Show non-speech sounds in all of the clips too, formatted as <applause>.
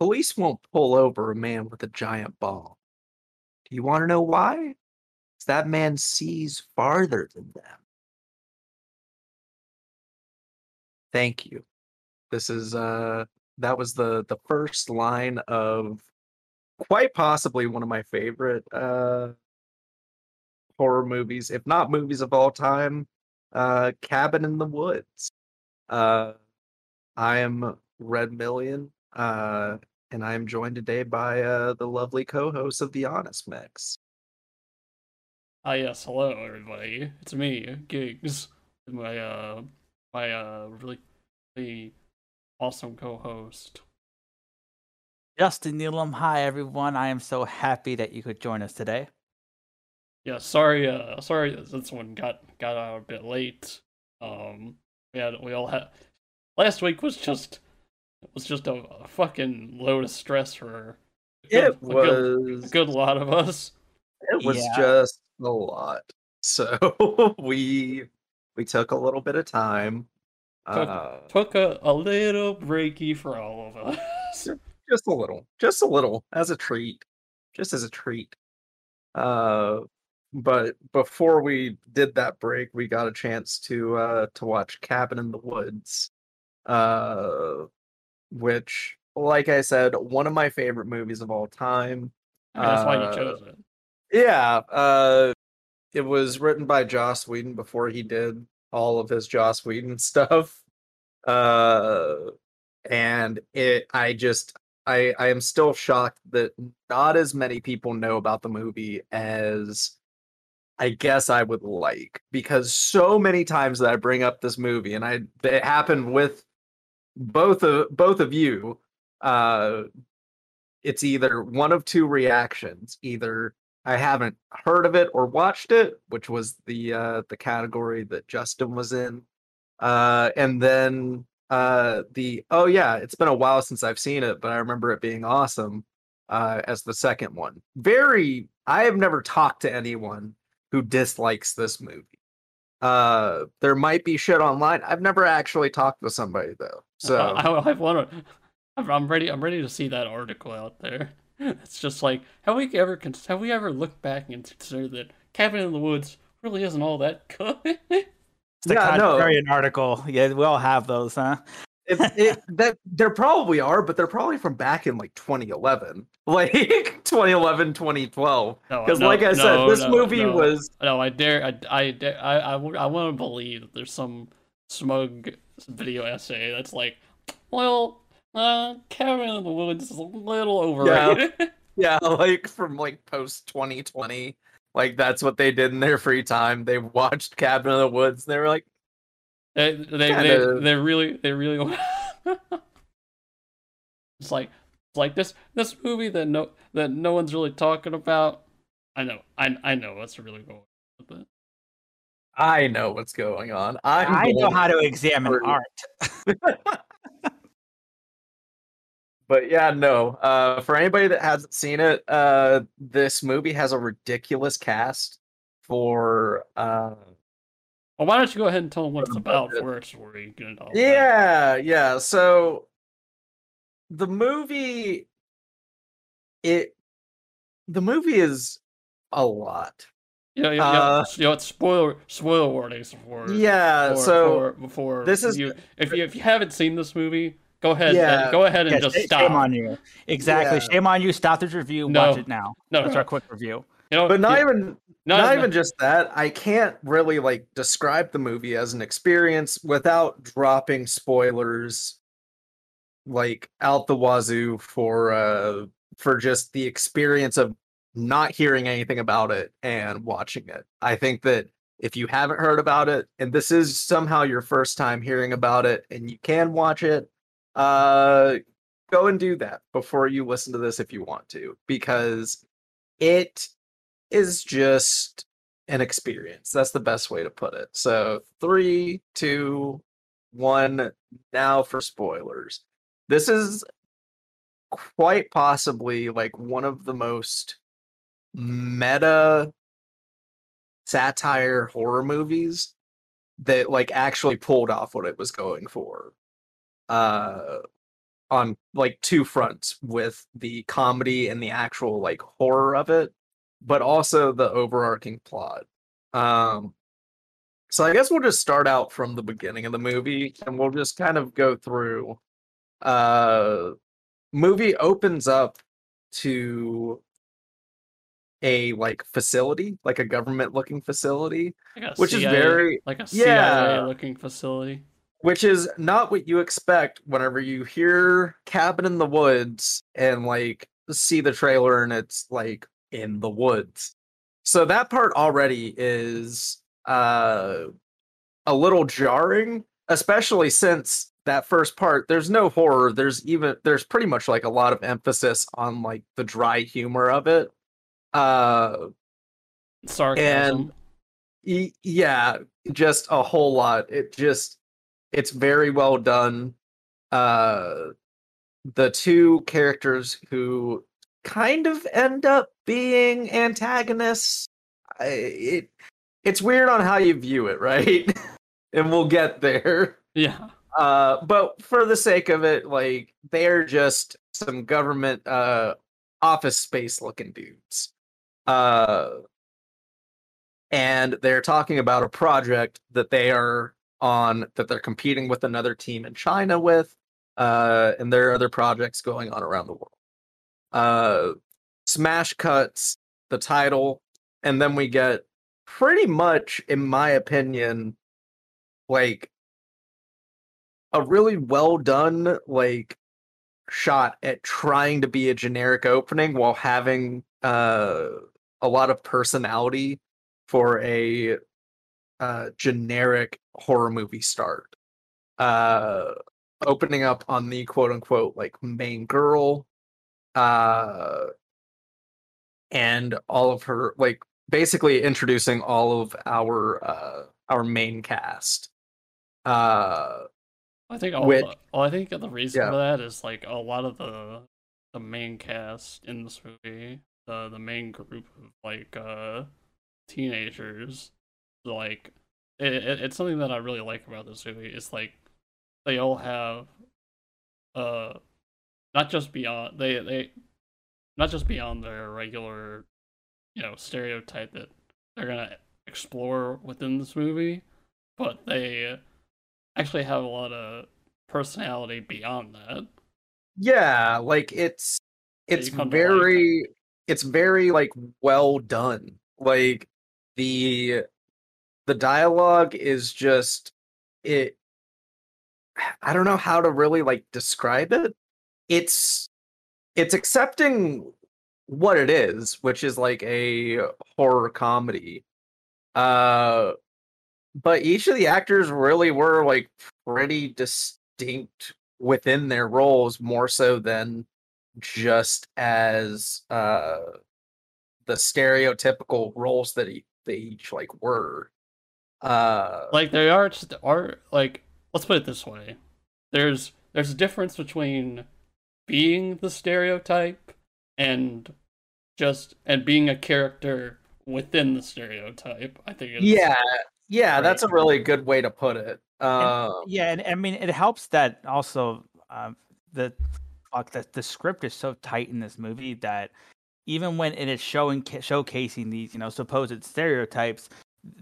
Police won't pull over a man with a giant ball. Do you want to know why? 'Cause that man sees farther than them. Thank you. This is uh that was the the first line of quite possibly one of my favorite uh horror movies, if not movies of all time, uh Cabin in the Woods. Uh I am Red Million, uh and I am joined today by uh the lovely co-host of the Honest Mix. Ah yes, hello everybody. It's me, Giggs. and My uh my uh really, really awesome co-host. Justin Elam, hi everyone. I am so happy that you could join us today. Yeah, sorry uh sorry this one got got out a bit late. Um we had we all had last week was just was just a, a fucking load of stress for a good, It a good, a was good lot of us. it was Yeah. just a lot. So <laughs> we we took a little bit of time. Took- Uh Took a, a little breaky for all of us. just a little just a little as a treat just as a treat uh but before we did that break we got a chance to uh to watch cabin in the woods uh which like i said one of my favorite movies of all time I mean, that's why you Uh, chose it. yeah uh it was written by joss whedon before he did all of his joss whedon <laughs> stuff uh and it i just i i am still shocked that not as many people know about the movie as i guess i would like because so many times that i bring up this movie and i it happened with both of both of you uh it's either one of two reactions either i haven't heard of it or watched it which was the uh the category that justin was in uh and then uh the oh yeah it's been a while since i've seen it but i remember it being awesome uh as the second one. Very i have never talked to anyone who dislikes this movie uh there might be shit online i've never actually talked to somebody though so I, I, I want to. I'm I'm ready. I'm ready to see that article out there. <laughs> It's just like have we ever cons- have we ever looked back and considered that Cabin in the Woods really isn't all that good? <laughs> It's the Yeah, no. article. Yeah, we all have those, huh? It, it, that there probably are but they're probably from back in like 2011 <laughs> like 2011 2012 because no, like i said no, this no, movie no. was no, I dare. I I dare, I I, I want to believe that there's some smug video essay that's like, well, uh, Cabin in the Woods is a little overrated. Yeah, <laughs> like from like post 2020. Like that's what they did in their free time. They watched Cabin in the Woods. And they were like, They they they Kinda- they really they really <laughs> It's like it's like this this movie that no that no one's really talking about. I know I I know what's really going on with it. I know what's going on. I'm I know how to examine it. art. <laughs> But yeah, no. Uh, for anybody that hasn't seen it, uh, this movie has a ridiculous cast for Well, why don't you go ahead and tell them what it's about budget. first before you get into all that. Yeah, yeah. So the movie it the movie is a lot. Yeah, yeah, Uh, yeah. You know, it's spoiler spoiler warnings before. Yeah, before, so before, before this is- you if you if you haven't seen this movie, go ahead. Yeah. and, go ahead and Yeah, just sh- stop. Shame on you. Exactly. Yeah. Shame on you. Stop this review. No. Watch it now. No, That's our quick review. You know, but not you- even not, even just that. I can't really like describe the movie as an experience without dropping spoilers like out the wazoo for uh for just the experience of not hearing anything about it and watching it. I think that if you haven't heard about it and this is somehow your first time hearing about it and you can watch it, uh go and do that before you listen to this if you want to because it is just an experience. That's the best way to put it. So, three, two, one. Now for spoilers. This is quite possibly like one of the most meta satire horror movies that like actually pulled off what it was going for. Uh on like two fronts with the comedy and the actual like horror of it, but also the overarching plot. Um, so I guess we'll just start out from the beginning of the movie and we'll just kind of go through. Uh, movie opens up to a like facility, like a government looking facility, Like which is very like a Yeah. CIA looking facility. which is not what you expect whenever you hear cabin in the woods and like see the trailer and it's like in the woods so that part already is uh a little jarring especially since that first part there's no horror there's even there's pretty much like a lot of emphasis on like the dry humor of it uh Sarcasm. Y- yeah just a whole lot it just it's very well done uh the two characters who kind of end up being antagonists I, it it's weird on how you view it right? <laughs> And we'll get there. Yeah. uh but for the sake of it like they're just some government uh office space looking dudes. Uh and they're talking about a project that they are on that they're competing with another team in China with uh and there are other projects going on around the world. Uh smash cuts the title and then we get pretty much in my opinion like a really well done like shot at trying to be a generic opening while having uh a lot of personality for a uh generic horror movie start. Uh opening up on the quote unquote like main girl uh and all of her like basically introducing all of our uh our main cast uh I think all Which- the, well, I think the reason Yeah. for that is like a lot of the the main cast in this movie, the the main group of like uh teenagers, like it, it, it's something that I really like about this movie. It's like they all have uh not just beyond they they not just beyond their regular you know stereotype that they're gonna explore within this movie, but they actually have a lot of personality beyond that. yeah like it's it's to like. very it's very like well done like the the dialogue is just it i don't know how to really like describe it it's it's accepting what it is which is like a horror comedy uh but each of the actors really were like pretty distinct within their roles more so than just as uh the stereotypical roles that he, they each like were uh Like they are just are like let's put it this way. There's there's a difference between being the stereotype and just and being a character within the stereotype. I think it's yeah yeah Right. that's a really good way to put it uh Yeah, and I mean it helps that also um, the fuck that the script is so tight in this movie that even when it is showing showcasing these you know supposed stereotypes,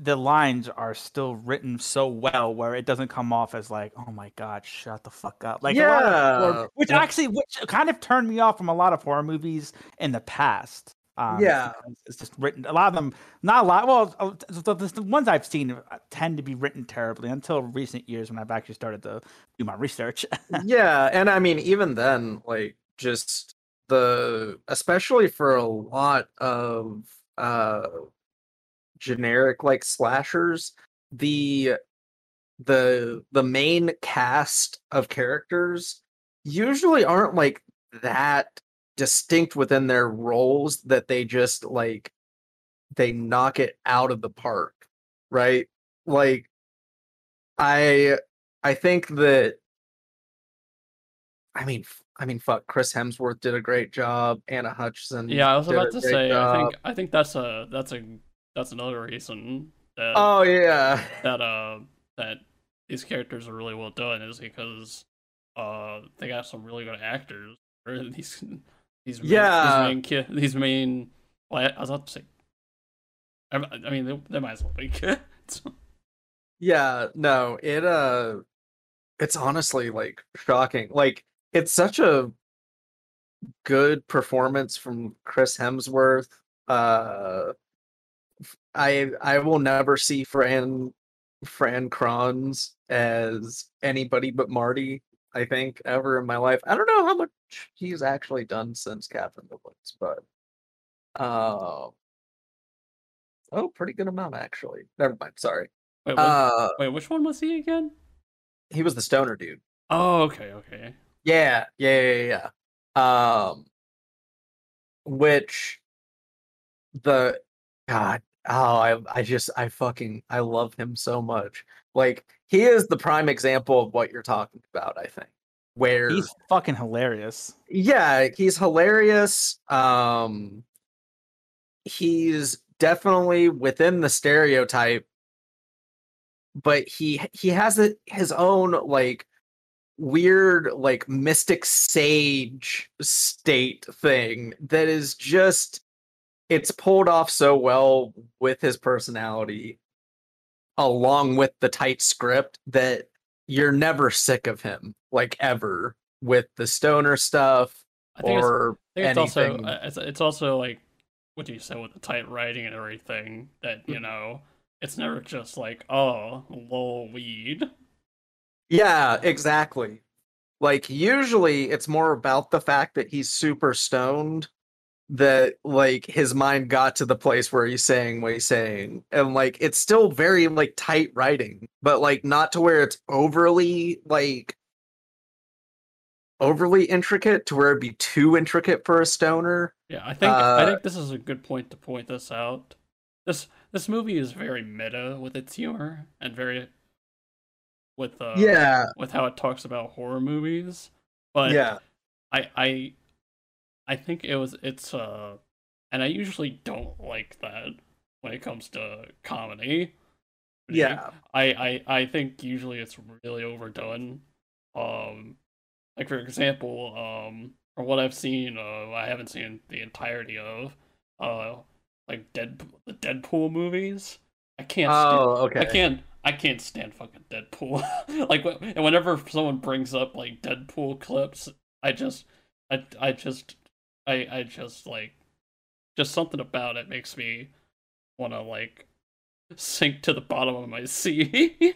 the lines are still written so well where it doesn't come off as like oh my god shut the fuck up like a lot of horror- Yeah. which Yeah. actually which kind of turned me off from a lot of horror movies in the past. Um, Yeah. it's just written a lot of them. Not a lot. Well, uh, the, the, the ones I've seen uh, tend to be written terribly until recent years when I've actually started to do my research. <laughs> yeah and i mean even then like just the especially for a lot of uh generic like slashers the the the main cast of characters usually aren't like that distinct within their roles that they just like they knock it out of the park right like i i think that I mean, I mean, fuck. Chris Hemsworth did a great job. Anna Hutchison. Yeah, I was about to say I think I think that's a that's a that's another reason that Oh yeah, that uh that these characters are really well done is because uh, they got some really good actors. Or <laughs> these these main, Yeah. these main ki- these main. Well, I was about to say. I, I mean, they, they might as well be <laughs> kids. Yeah, no, it uh it's honestly like shocking. Like it's such a good performance from Chris Hemsworth. Uh I I will never see Fran Fran Kranz as anybody but Marty, I think, ever in my life. I don't know how much he's actually done since Cabin in the Woods, but uh oh, pretty good amount actually. Never mind, sorry. Wait, what- Uh wait, which one was he again? he was the stoner dude. Oh, okay, okay. Yeah, yeah, yeah, yeah. Um, which the God, oh, I, I just, I fucking, I love him so much. Like he is the prime example of what you're talking about. I think where He's fucking hilarious. yeah, he's hilarious. Um, he's definitely within the stereotype, but he he has a, his own like weird like mystic sage state thing that is just it's pulled off so well with his personality along with the tight script that you're never sick of him like ever with the stoner stuff I think it's, or I think it's also uh, it's, it's also like what do you say with the tight writing and everything that you know it's never just like oh lol weed. Yeah, exactly. Like usually it's more about the fact that he's super stoned that like his mind got to the place where he's saying what he's saying. And like it's still very like tight writing, but like not to where it's overly like overly intricate to where it'd be too intricate for a stoner. Yeah, I think I Uh, think this is a good point to point this out. This this movie is very meta with its humor and very with uh yeah. with how it talks about horror movies. But yeah. I I I think it was it's uh and I usually don't like that when it comes to comedy. Yeah. I, I I think usually it's really overdone. Um like for example, um from what I've seen, uh I haven't seen the entirety of uh like Dead the Deadpool movies. I can't stand, Oh, okay. I can't I can't stand fucking Deadpool. <laughs> like and whenever someone brings up like Deadpool clips, I just I I just I I just like just something about it makes me want to like sink to the bottom of my <laughs> sea.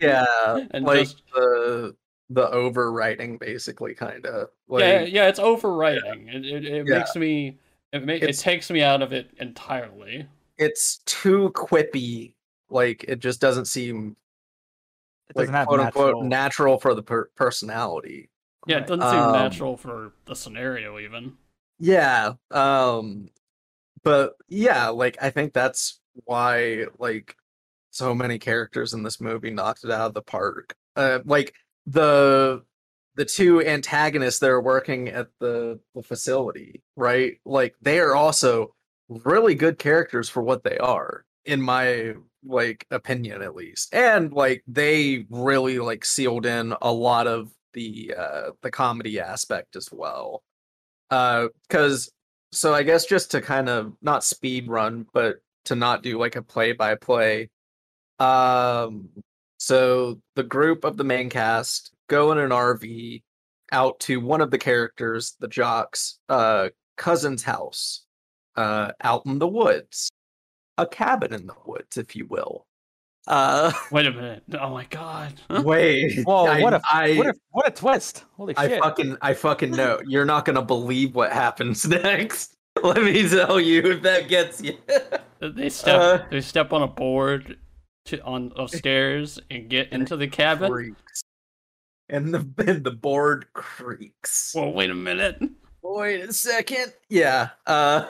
Yeah. <laughs> and like just the the overwriting basically kind of like yeah, yeah, it's overwriting. It it, it Yeah. makes me it ma- it takes me out of it entirely. it's too quippy. Like it just doesn't seem It doesn't have quote unquote natural. natural for the per- personality. Yeah, it doesn't seem Um, natural for the scenario even. Yeah. Um but yeah, like I think that's why like so many characters in this movie knocked it out of the park. Uh like the the two antagonists that are working at the the facility, right? Like they are also really good characters for what they are in my like opinion at least. And like they really like sealed in a lot of the uh the comedy aspect as well. Uh cuz so I guess just to kind of not speed run but to not do like a play by play um so the group of the main cast go in an RV out to one of the characters, the jock's uh cousin's house, uh out in the woods. A cabin in the woods, if you will. Uh <laughs> Wait a minute. Oh my god. wait. Whoa! I, what a I, what a what a twist! Holy I shit! fucking I fucking know. <laughs> You're not gonna believe what happens <laughs> next. Let me tell you if that gets you. They step Uh, they step on a board to on of stairs and get into the cabin. creaks. And the and the board creaks. Well, wait a minute. Wait a second. Yeah. Uh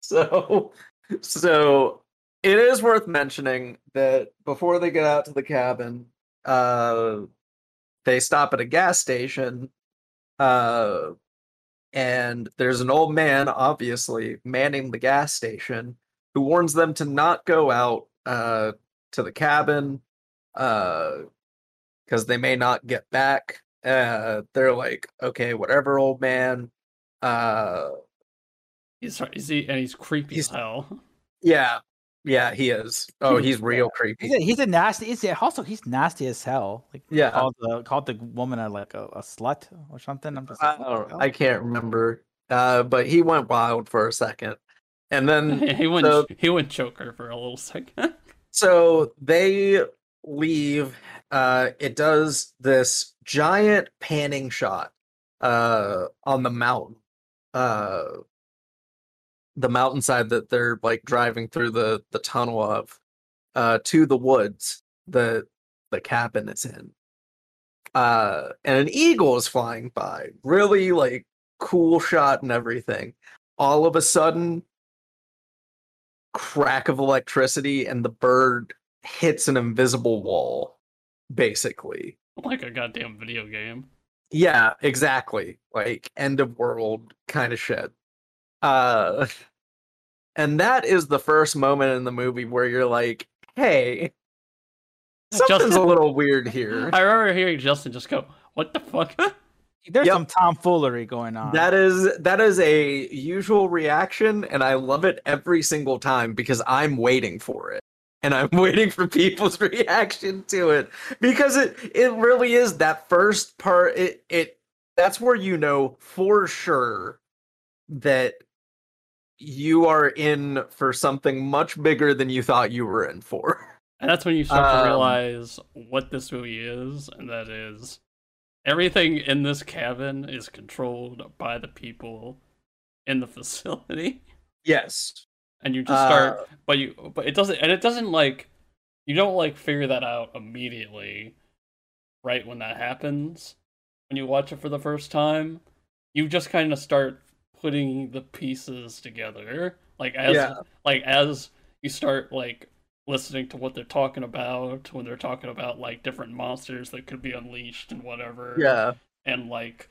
so so it is worth mentioning that before they get out to the cabin, uh they stop at a gas station. Uh and there's an old man obviously manning the gas station who warns them to not go out uh to the cabin uh because they may not get back Uh, they're like, okay, whatever, old man. Uh, He's is he and he's creepy He's- as hell. yeah, yeah, he is. Oh, he's real He's creepy. a, he's a nasty. He's a, also he's nasty as hell. Like Yeah. called the called the woman a, like a, a slut or something. I'm just like, what the don't- I can't remember. Uh, but he went wild for a second, and then <laughs> he went so- he went choker for a little <laughs> second. so they leave uh it does this giant panning shot uh on the mountain uh the mountainside that they're like driving through the the tunnel of uh to the woods the the cabin is in. Uh and an eagle is flying by really like cool shot and everything. All of a sudden crack of electricity and the bird hits an invisible wall basically. Like a goddamn video game. yeah exactly. Like end of world kind of shit. Uh <laughs> and that is the first moment in the movie where you're like hey something's a little weird here I remember hearing Justin just go, "What the fuck?" <laughs> There's Yep. some tomfoolery going on. That is that is a usual reaction, and I love it every single time because I'm waiting for it, and I'm <laughs> waiting for people's <laughs> reaction to it because it it really is that first part. It it that's where you know for sure that you are in for something much bigger than you thought you were in for. And that's when you start to Um, realize what this movie is, and that is everything in this cabin is controlled by the people in the <laughs> facility. Yes. And you just Uh, start but you but it doesn't and it doesn't like you don't like figure that out immediately right when that happens when you watch it for the first time. You just kind of start putting the pieces together. Like as Yeah. like as you start like listening to what they're talking about when they're talking about like different monsters that could be unleashed and whatever Yeah. and like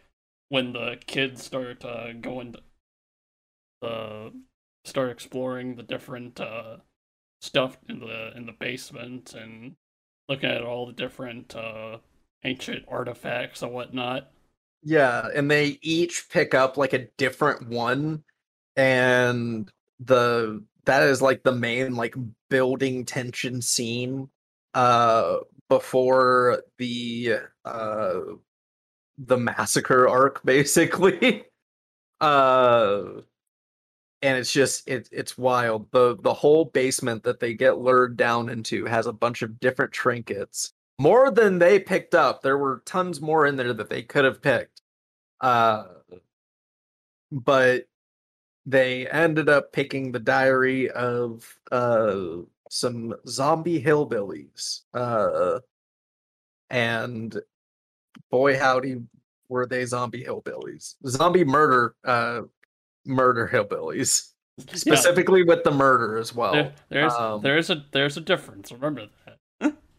when the kids start uh, going to the start exploring the different uh, stuff in the in the basement and looking at all the different uh, ancient artifacts and whatnot. Yeah, and they each pick up like a different one and the that is like the main like building tension scene uh before the uh the massacre arc <laughs> basically. uh and it's just it, it's wild. The the whole basement that they get lured down into has a bunch of different trinkets more than they picked up. There were tons more in there that they could have picked. Uh, but they ended up picking the diary of uh, some zombie hillbillies. Uh, and boy, howdy, were they zombie hillbillies. Zombie murder, uh, murder hillbillies. Yeah, Specifically with the murder as well. there, there's um, there's a there's a difference. Remember that.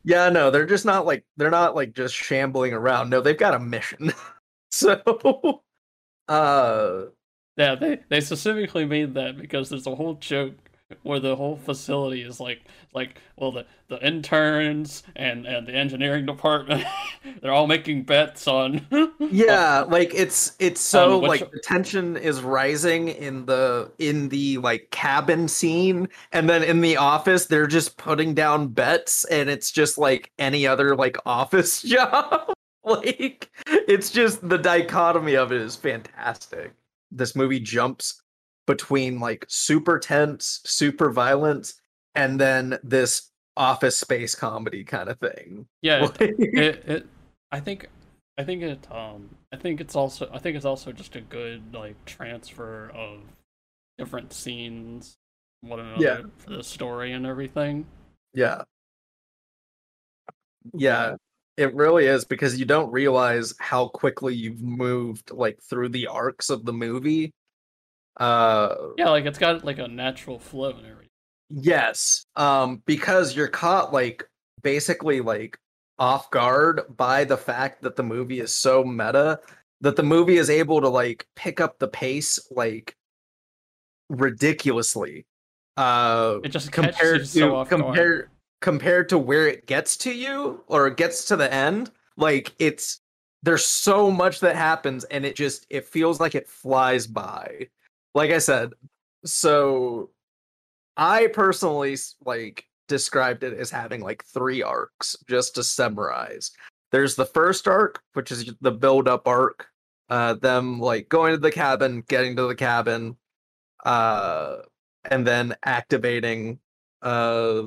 Yeah, no, they're just not like they're not like just shambling around. No, they've got a mission. <laughs> so uh Yeah, they they specifically made that because there's a whole joke where the whole facility is like like well the the interns and and the engineering department <laughs> they're all making bets on <laughs> yeah, like it's it's so Um, which- like the tension is rising in the in the like cabin scene and then in the office they're just putting down bets and it's just like any other like <laughs> office job. like it's just the dichotomy of it is fantastic. This movie jumps between like super tense, super violent, and then this office space comedy kind of thing. yeah it, <laughs> it, it i think i think it um i think it's also i think it's also just a good like transfer of different scenes one another Yeah. for the story and everything Yeah. Yeah, it really is because you don't realize how quickly you've moved like through the arcs of the movie. Uh yeah like it's got like a natural flow and everything yes. Um because you're caught like basically like off guard by the fact that the movie is so meta that the movie is able to like pick up the pace like ridiculously. Uh it just compared to so off guard. compared compared to where it gets to you or it gets to the end like it's there's so much that happens and it just it feels like it flies by. Like I said, so I personally like described it as having like three arcs just to summarize. There's the first arc, which is the build up arc, uh them like going to the cabin, getting to the cabin, uh and then activating uh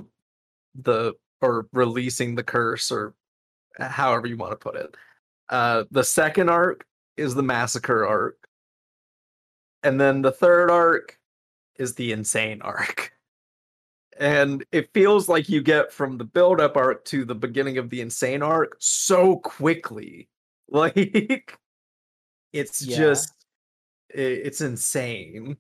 the or releasing the curse or however you want to put it. Uh the second arc is the massacre arc. And then the third arc is the insane <laughs> arc. And it feels like you get from the build up arc to the beginning of the insane arc so quickly. <laughs> Like it's Yeah. just i- it's insane.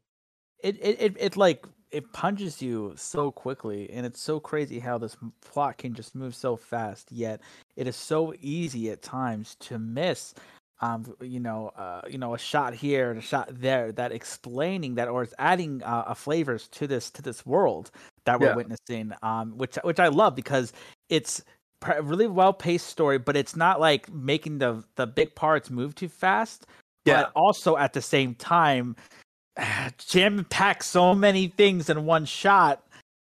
it, it it it like it punches you so quickly and it's so crazy how this plot can just move so fast yet it is so easy at times to miss um you know uh you know a shot here and a shot there that explaining that or it's adding uh, flavors to this to this world that we're Yeah. witnessing um which which I love because it's pr- really well paced story but it's not like making the the big parts move too fast Yeah. but also at the same time <sighs> jam pack so many things in one shot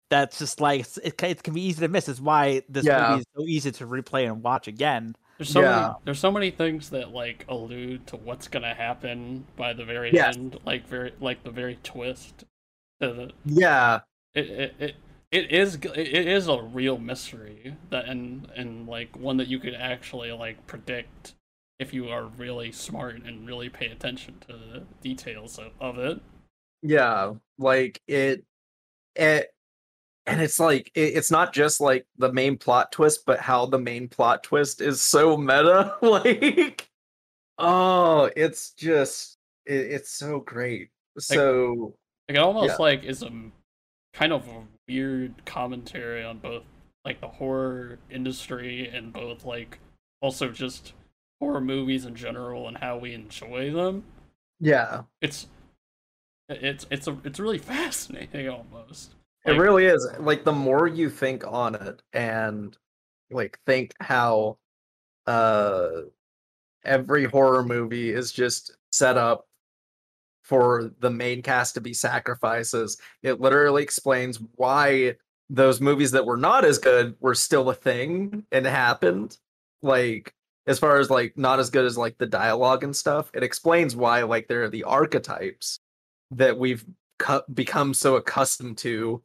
that's just like it, it can be easy to miss is why this Yeah. movie is so easy to replay and watch again There's so many there's so many things that like allude to what's gonna happen by the very Yes. end, like very like the very twist. To the, Yeah. it, it it it is it is a real mystery that and and like one that you could actually like predict if you are really smart and really pay attention to the details of, of it. Yeah, like it, it, and it's like it, it's not just like the main plot twist, but how the main plot twist is so meta. <laughs> like, oh, it's just it, it's so great. So Like it almost Yeah. like is a kind of a weird commentary on both like the horror industry and both like also just horror movies in general and how we enjoy them. yeah, It's it's it's a it's really <laughs> fascinating almost. It really is. Like the more you think on it, and like think how uh every horror movie is just set up for the main cast to be sacrifices. It literally explains why those movies that were not as good were still a thing and happened. Like as far as like not as good as like the dialogue and stuff, it explains why like there are the archetypes that we've cu- become so accustomed to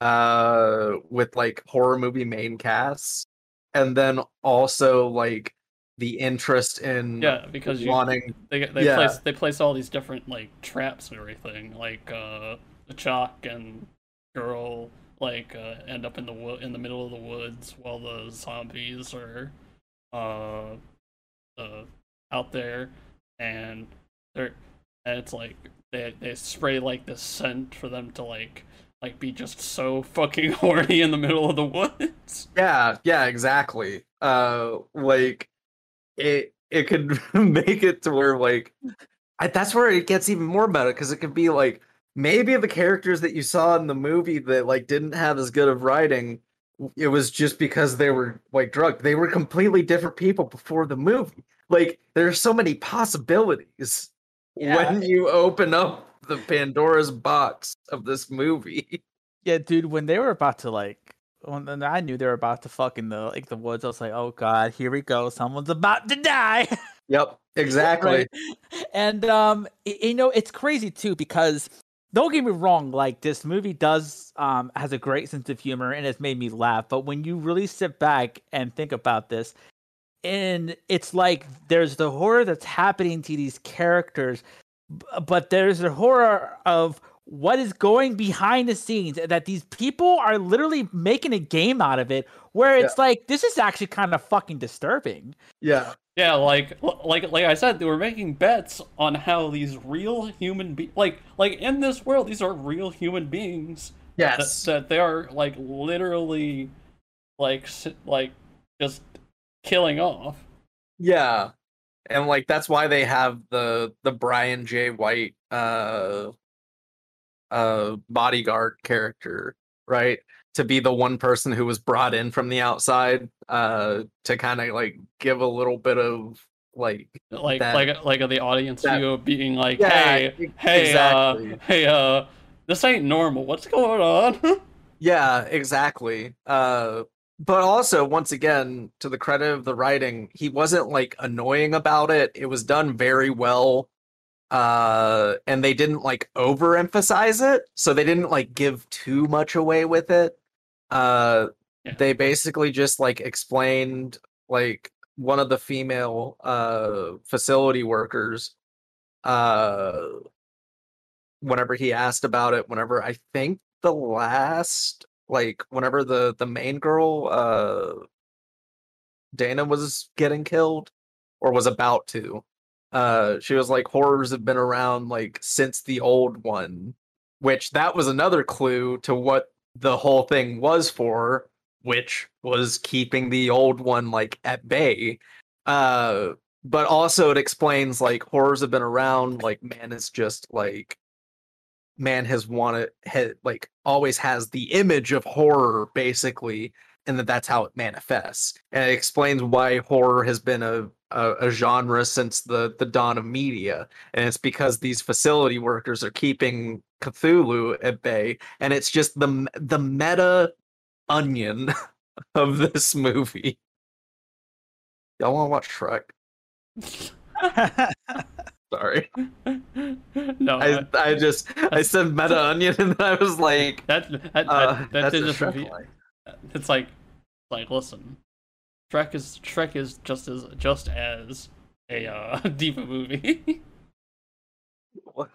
uh with like horror movie main casts and then also like the interest in yeah, because you wanting they they yeah. place they place all these different like traps and everything, like uh the chalk and girl like uh, end up in the wo- in the middle of the woods while the zombies are uh, uh out there and they're it's like they they spray like this scent for them to like like be just so fucking <laughs> horny in the middle of the woods. Yeah, yeah, exactly. Uh like it it could <laughs> make it to where like I, that's where it gets even more meta because it could be like maybe the characters that you saw in the movie that like didn't have as good of writing it was just because they were like drugged. They were completely different people before the movie. Like there's so many possibilities Yeah. when you open up the Pandora's box of this movie. <laughs> yeah dude when they were about to like when i knew they were about to fuck in the like the woods i was like oh god here we go someone's about to die <laughs> Yep, exactly. Right? And um, you know, it's crazy too because don't get me wrong, like this movie does um has a great sense of humor and it's made me laugh. But when you really sit back and think about this, and it's like there's the horror that's happening to these characters, but there's the horror of what is going behind the scenes that these people are literally making a game out of it where it's like this is actually kind of fucking disturbing Yeah. Yeah, like like like I said, they were making bets on how these real human be like like in this world, these are real human beings that, Yes. that they are like literally like like just killing off. Yeah. And like that's why they have the the Brian J. White uh uh bodyguard character, right? To be the one person who was brought in from the outside uh to kind of like give a little bit of like like that- like like the audience that- view being like, Yeah, hey, e- hey, uh, hey, uh, this ain't normal. What's going on? <laughs> Yeah, exactly. Uh, but also, once again, to the credit of the writing, he wasn't like annoying about it. It was done very well. Uh, and they didn't like overemphasize it, so they didn't like give too much away with it. Uh, Yeah. they basically just like explained like one of the female uh facility workers uh whenever he asked about it whenever i think the last like whenever the the main girl uh dana was getting killed or was about to uh she was like horrors have been around like since the old one which that was another clue to what the whole thing was for which was keeping the old one like at bay uh but also it explains like horrors have been around like man is just like man has wanted had like always has the image of horror basically and that that's how it manifests and it explains why horror has been a, a, a genre since the the dawn of media and it's because these facility workers are keeping cthulhu at bay and it's just the the meta onion <laughs> of this movie. Y'all want to watch shrek <laughs> <laughs> sorry <laughs> no, I, I- I just I said meta <laughs> onion and I was like that that, uh, that, that that's a just Shrek reveal- <laughs> It's like, like listen, Shrek is Shrek is just as just as a uh, diva movie. What?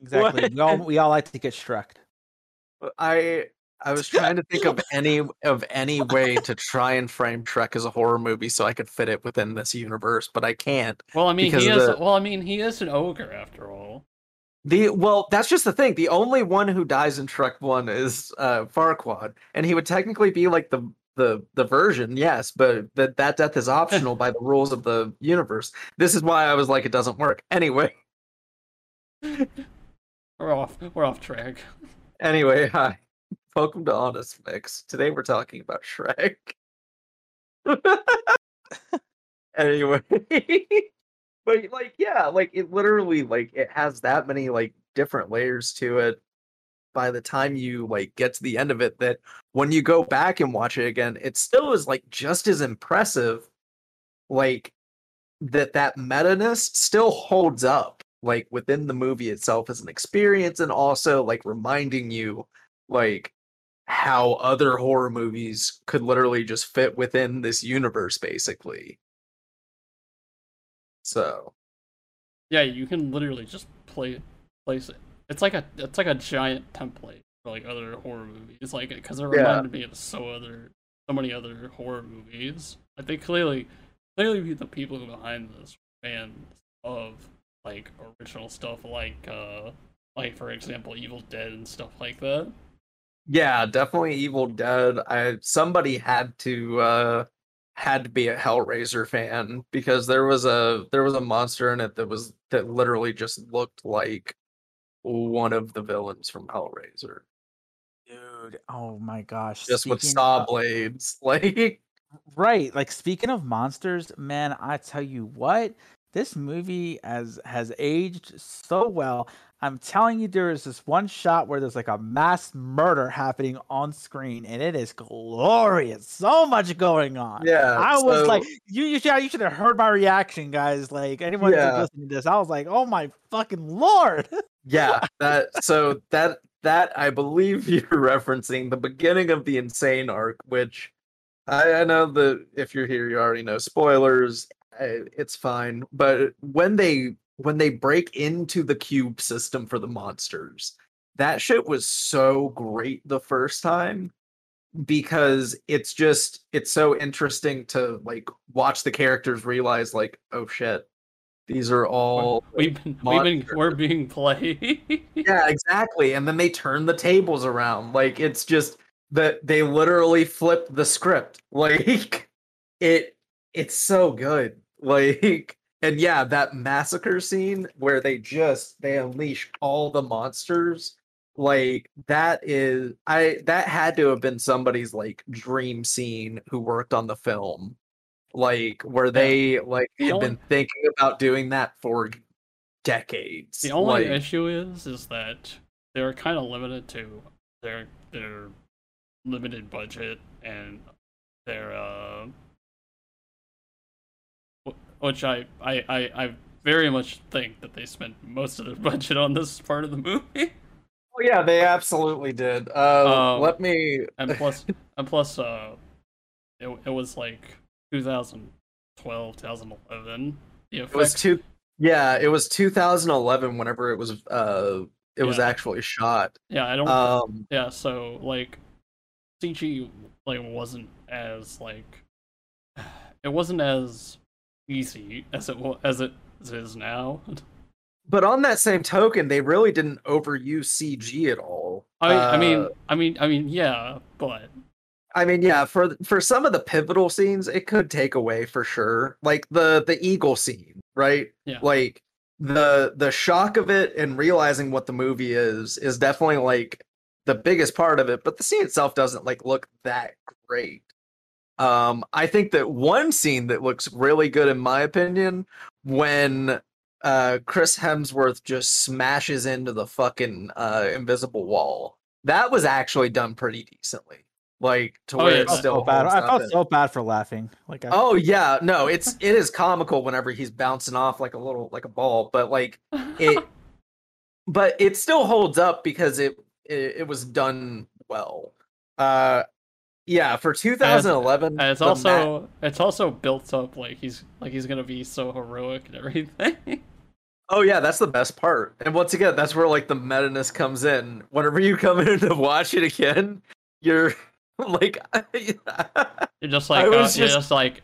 exactly. What? We all we all like to get struck. I I was trying to think of <laughs> any of any way to try and frame Shrek as a horror movie so I could fit it within this universe, but I can't. well, I mean, he is. the- Well, I mean, he is an ogre after all. The well, that's just the thing. The only one who dies in Shrek One is uh Farquaad, and he would technically be like the the the version, yes, but that that death is optional <laughs> by the rules of the universe. This is why I was like, it doesn't work. Anyway, <laughs> We're off. We're off track. anyway, hi, welcome to Honest Mix. Today we're talking about Shrek. <laughs> anyway, <laughs> but like, yeah, like it literally like it has that many like different layers to it. By the time you like get to the end of it, that when you go back and watch it again, it still is like just as impressive. Like that that meta-ness still holds up like within the movie itself as an experience and also like reminding you like how other horror movies could literally just fit within this universe basically so Yeah, you can literally just play place it. It's like a it's like a giant template for like other horror movies. Like because it Yeah. reminded me of so other so many other horror movies. I think clearly clearly the people behind this fans of like original stuff like uh like for example Evil Dead and stuff like that. Yeah definitely evil dead i somebody had to uh had to be a hellraiser fan because there was a there was a monster in it that was that literally just looked like one of the villains from hellraiser Dude, oh my gosh. just with saw of- blades <laughs> like Right. Like speaking of monsters, man, I tell you what, this movie has has aged so well. I'm telling you, there is this one shot where there's like a mass murder happening on screen, and it is glorious. So much going on. yeah I was so- like, you you should you should have heard my reaction, guys. Like anyone Yeah. listening to this, I was like, oh my fucking lord. yeah <laughs> that so that that i believe <laughs> you're referencing the beginning of the insane arc which i, I know that if you're here you already know spoilers Eh, it's fine but when they when they break into the cube system for the monsters that shit was so great the first time because it's just it's so interesting to like watch the characters realize like oh shit these are all We've been we've been we're being played. <laughs> yeah exactly and then they turn the tables around like it's just that they literally flip the script <laughs> like it it's so good <laughs> like and yeah that massacre scene where they just they unleash all the monsters like that is i that had to have been somebody's like dream scene who worked on the film like where they like had been thinking about doing that for decades. The only like, issue is is that they're kind of limited to their their limited budget and their uh which I I I, I very much think that they spent most of their <laughs> budget on this part of the movie. Oh, yeah, they absolutely did. Uh, Um, let me. And plus <laughs> and plus uh it, it was like 2012 2011 the It was two. Yeah, it was 2011. Whenever it was, uh, it was actually shot. yeah I don't Um, Yeah, so like CG like wasn't as like <sighs> it wasn't as easy as it as it as it is now. <laughs> but on that same token, they really didn't overuse CG at all. I I mean Uh, I mean I mean yeah, but I mean, yeah, for for some of the pivotal scenes, it could take away for sure. Like the the eagle scene, right? Yeah. Like the the shock of it and realizing what the movie is is definitely like the biggest part of it. But the scene itself doesn't like look that great. Um, I think that one scene that looks really good, in my opinion, when uh Chris Hemsworth just smashes into the fucking uh invisible wall. That was actually done pretty decently. Like to Oh, where yeah, it I still so bad. I felt so bad for laughing. Like, I, Oh yeah, no, it's it is comical whenever he's bouncing off like a little like a ball, but like it <laughs> but it still holds up because it it, it was done well. Uh yeah, for 2011 and it's also it's also built up like he's like he's gonna be so heroic and everything. <laughs> Oh yeah, that's the best part. And once again, that's where like the meta-ness comes in. Whenever you come <laughs> in to watch it again, you're <laughs> like You're just like I uh, was you're just- just like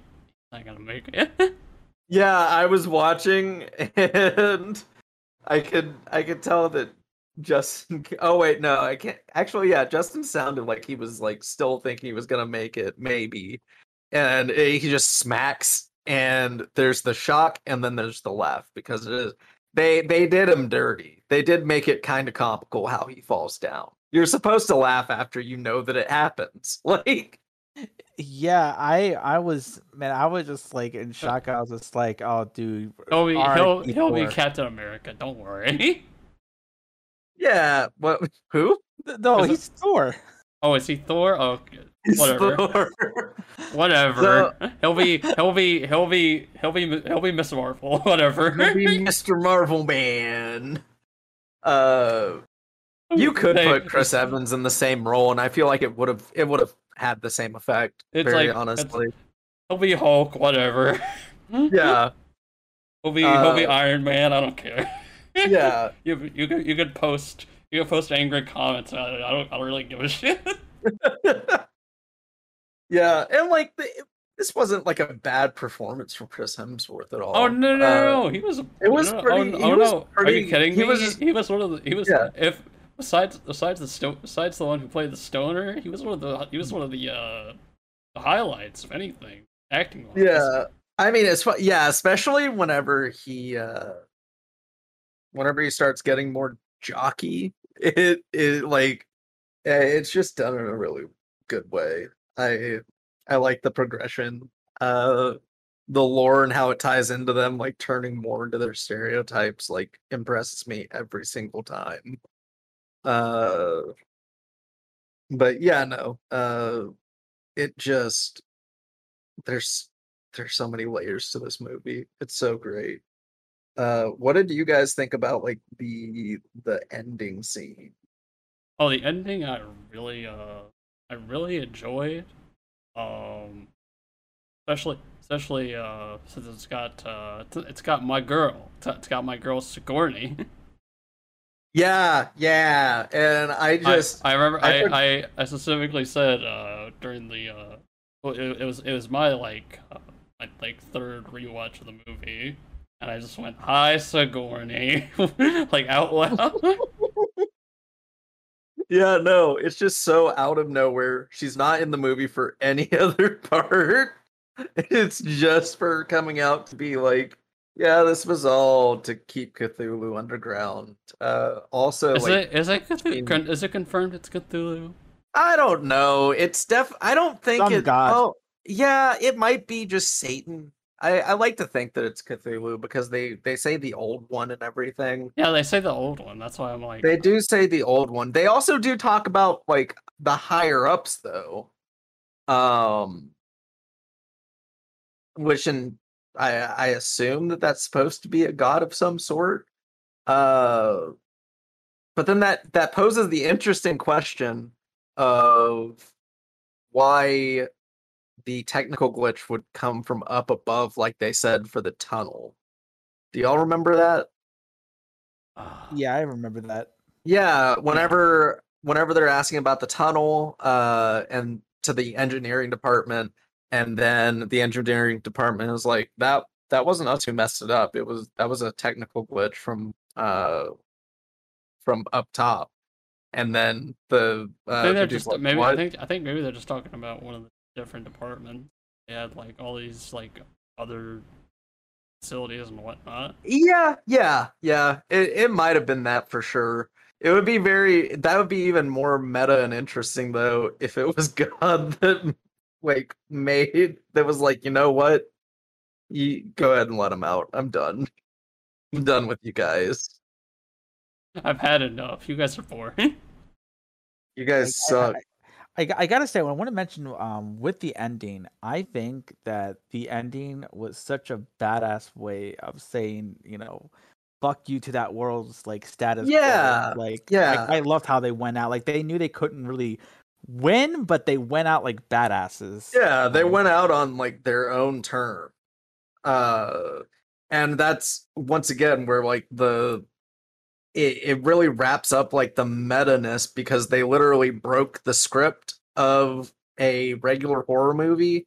not gonna make it. Yeah, I was watching and I could I could tell that Justin <laughs> Oh wait, no, I can't actually yeah, Justin sounded like he was like still thinking he was gonna make it, maybe. And he just smacks and there's the shock and then there's the laugh because it is they they did him dirty. They did make it kind of comical how he falls down. You're supposed to laugh after you know that it happens. <laughs> Like yeah, I I was man, I was just like in shock. I was just like, oh, dude, he'll be he'll, he'll be Captain America. Don't worry. <laughs> yeah, what who? No, Is it- he's Thor. Oh, is he Thor? Oh, He's Whatever. Thor. <laughs> whatever. he'll be he'll be he'll be he'll be he'll be Miss Marvel. <laughs> Whatever. Maybe Mr. Marvel Man. Uh, you could They- put Chris Evans in the same role, and I feel like it would have it would have had the same effect. It's very like- it's- honestly, He'll be Hulk. Whatever. <laughs> yeah, He'll be he'll be Uh, Iron Man. I don't care. Yeah. <laughs> You you could you could post you could post angry comments. I, I don't I don't really give a shit. <laughs> yeah, and like the, this wasn't like a bad performance from Chris Hemsworth at all. Oh no no Uh, no! He was. it was no, pretty- Oh, he oh, was no! Are you kidding he me? was- He was one of the. He was. Yeah. If besides besides the sto- besides the one who played the stoner, he was one of the. He was one of the uh the highlights. of anything, acting wise. Yeah, I mean it's yeah, especially whenever he uh whenever he starts getting more jockey, <laughs> it it like eh, it's just done in a really good way. I I like the progression, uh the lore and how it ties into them, like turning more into their stereotypes, like impresses me every single time. Uh but yeah, no. Uh it just there's there's so many layers to this movie. It's so great. Uh what did you guys think about like the the ending scene? Oh, the ending I really uh I really enjoyed. Um, especially especially uh since it's got uh it's- got my girl. It's got my girl Sigourney. <laughs> Yeah, yeah. And I I, just I remember I I, I, I specifically said uh during the uh well, it, it was it was my like uh, my like third rewatch of the movie and I just went hi Sigourney <laughs> like out loud. <laughs> Yeah, no, it's just so out of nowhere. She's not in the movie for any <laughs> other part. It's just for coming out to be like, yeah, this was all to keep Cthulhu underground. Uh also is like it is it Cthulhu, in- con- is it confirmed it's Cthulhu? I don't know. It's def I don't think Some it god. oh Yeah, it might be just Satan. I, I like to think that it's Cthulhu because they they say the old one and everything. Yeah, they say the old one. That's why I'm like. They do say the old one. They also do talk about like the higher ups though. Um which in I I assume that that's supposed to be a god of some sort. Uh but then that that poses the interesting question of why the technical glitch would come from up above, like they said for the tunnel. Do y'all remember that? Ah, Yeah, I remember that. Yeah, whenever whenever they're asking about the tunnel, uh, and to the engineering department, and then the engineering department is like, that that wasn't us who messed it up. It was that was a technical glitch from uh from up top. And then the uh think they're just like, maybe. "What?" I think. I think maybe they're just talking about one of the different departments. They had like all these like other facilities and whatnot. Yeah, yeah, yeah. It it might have been that for sure. It would be very that would be even more meta and interesting though if it was <laughs> God that like made that was like, you know what? You go ahead and let him out. I'm done. I'm done with you guys. I've had enough. You guys are boring. You guys I- I- suck. I, I gotta say, I want to mention um with the ending, I think that the ending was such a badass way of saying, you know, fuck you to that world's like status. quo. Yeah, like yeah. I, I loved how they went out. Like they knew they couldn't really win, but they went out like badasses. Yeah, they Um, went out on like their own term. Uh and that's once again where like the it, it really wraps up like the meta-ness because they literally broke the script of a regular horror movie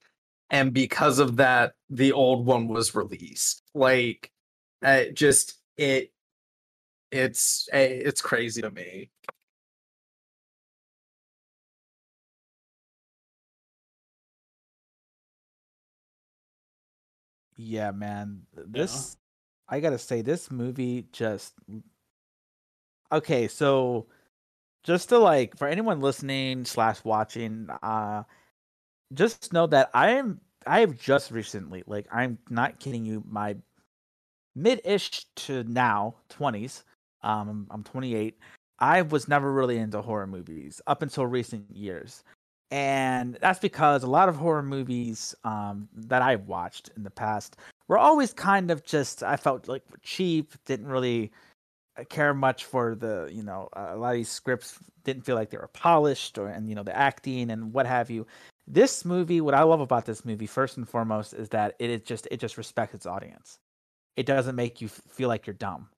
and because of that the old one was released. Like uh, just it it's eh, it's crazy to me. Yeah, man. th- This I gotta say, this movie just okay. So, just to like for anyone listening slash watching, uh, just know that I am I have just recently, like I'm not kidding you, my mid-ish to now twenties. Um, I'm, I'm 28. I was never really into horror movies up until recent years and that's because a lot of horror movies um, that I've watched in the past were always kind of just I felt like cheap, didn't really care much for the you know a lot of these scripts didn't feel like they were polished or and you know the acting and what have you. This movie, what I love about this movie first and foremost is that it is just it just respects its audience. It doesn't make you feel like you're dumb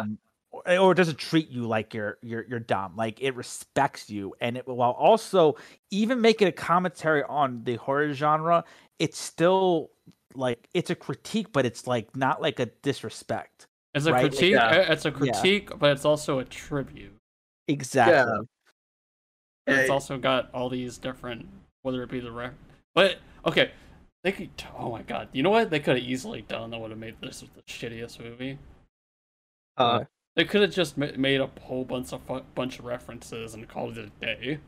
um, or, or it doesn't treat you like you're you're you're dumb. Like it respects you, and it while also even making a commentary on the horror genre, it's still like it's a critique, but it's like not like a disrespect. It's a Right, like, critique. yeah. uh, It's a Yeah. critique, but it's also a tribute. Exactly. And it's also got all these different, whether it be the rec. But okay, they could. Oh my god, you know what? They could have easily done that would have made this the shittiest movie. uh, They could have just made a whole bunch of fu- bunch of references and called it a day.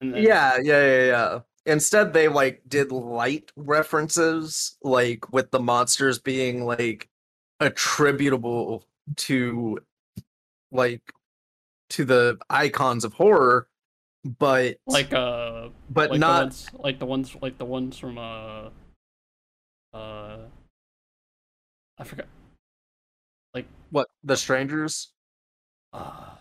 And then, Yeah, yeah, yeah, yeah. Instead, they like did light references, like with the monsters being like attributable to like to the icons of horror, but like uh, but like not the ones, like the ones, like the ones from uh, uh, I forgot. Like what the strangers. Uh,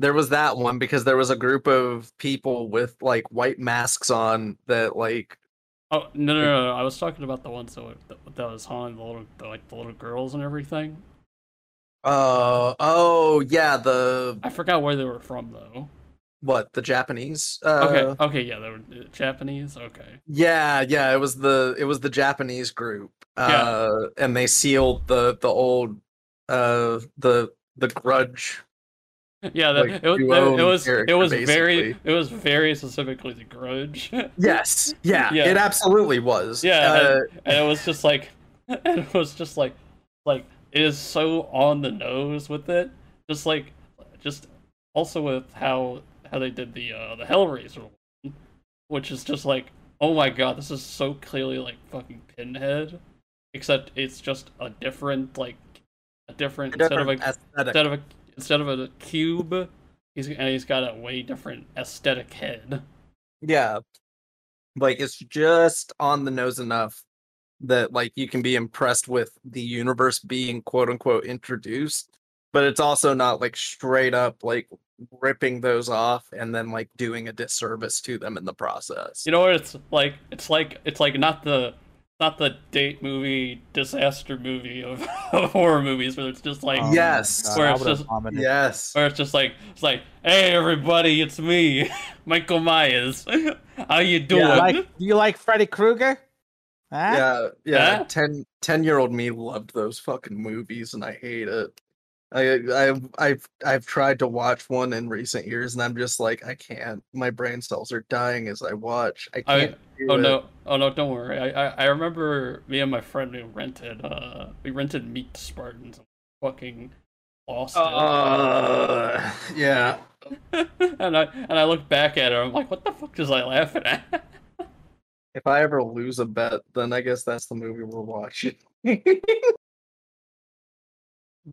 There was that one because there was a group of people with like white masks on that like oh no, no, no, no! I was talking about the ones that were, that, that was haunting the little, the, like the little girls and everything. uh oh yeah the I forgot where they were from though. what the Japanese uh Okay, okay, yeah, they were uh, Japanese. Okay, Yeah, yeah, it was the it was the Japanese group. Yeah. Uh and they sealed the the old uh the the grudge. <laughs> yeah, that, Like, it, was- it, was it was very it was very specifically the Grudge. <laughs> Yes. Yeah, Yeah. it absolutely was. Yeah, Uh, and it was just like, <laughs> and it was just like, like it is so on the nose with it. Just like, just also with how how they did the uh the Hellraiser one, which is just like oh my god, this is so clearly like fucking Pinhead, except it's just a different like a different, instead of a aesthetic. instead of a instead of a cube, he's and he's got a way different aesthetic head. Yeah. Like it's just on the nose enough that like you can be impressed with the universe being quote unquote introduced, but it's also not like straight up like ripping those off and then like doing a disservice to them in the process. You know what? It's like it's like it's like not the not the date movie disaster movie of, <laughs> of horror movies where it's just like Oh Yes. God, Where I it's just- vomited. Yes. where it's just like it's like hey everybody it's me <laughs> Michael Myers <laughs> how you doing You like do you like Freddy Krueger? Huh? Yeah, yeah. Huh? 10, 10 year old me loved those fucking movies and I hate it. I I've I've I've tried to watch one in recent years and I'm just like I can't. My brain cells are dying as I watch. I I- can't. do Oh it. no! Oh no! Don't worry. I, I I remember me and my friend we rented uh we rented Meet Spartans. Fucking lost Uh, yeah. <laughs> and I and I look back at it. I'm like, what the fuck was I laughing at? <laughs> If I ever lose a bet, then I guess that's the movie we're watching. <laughs>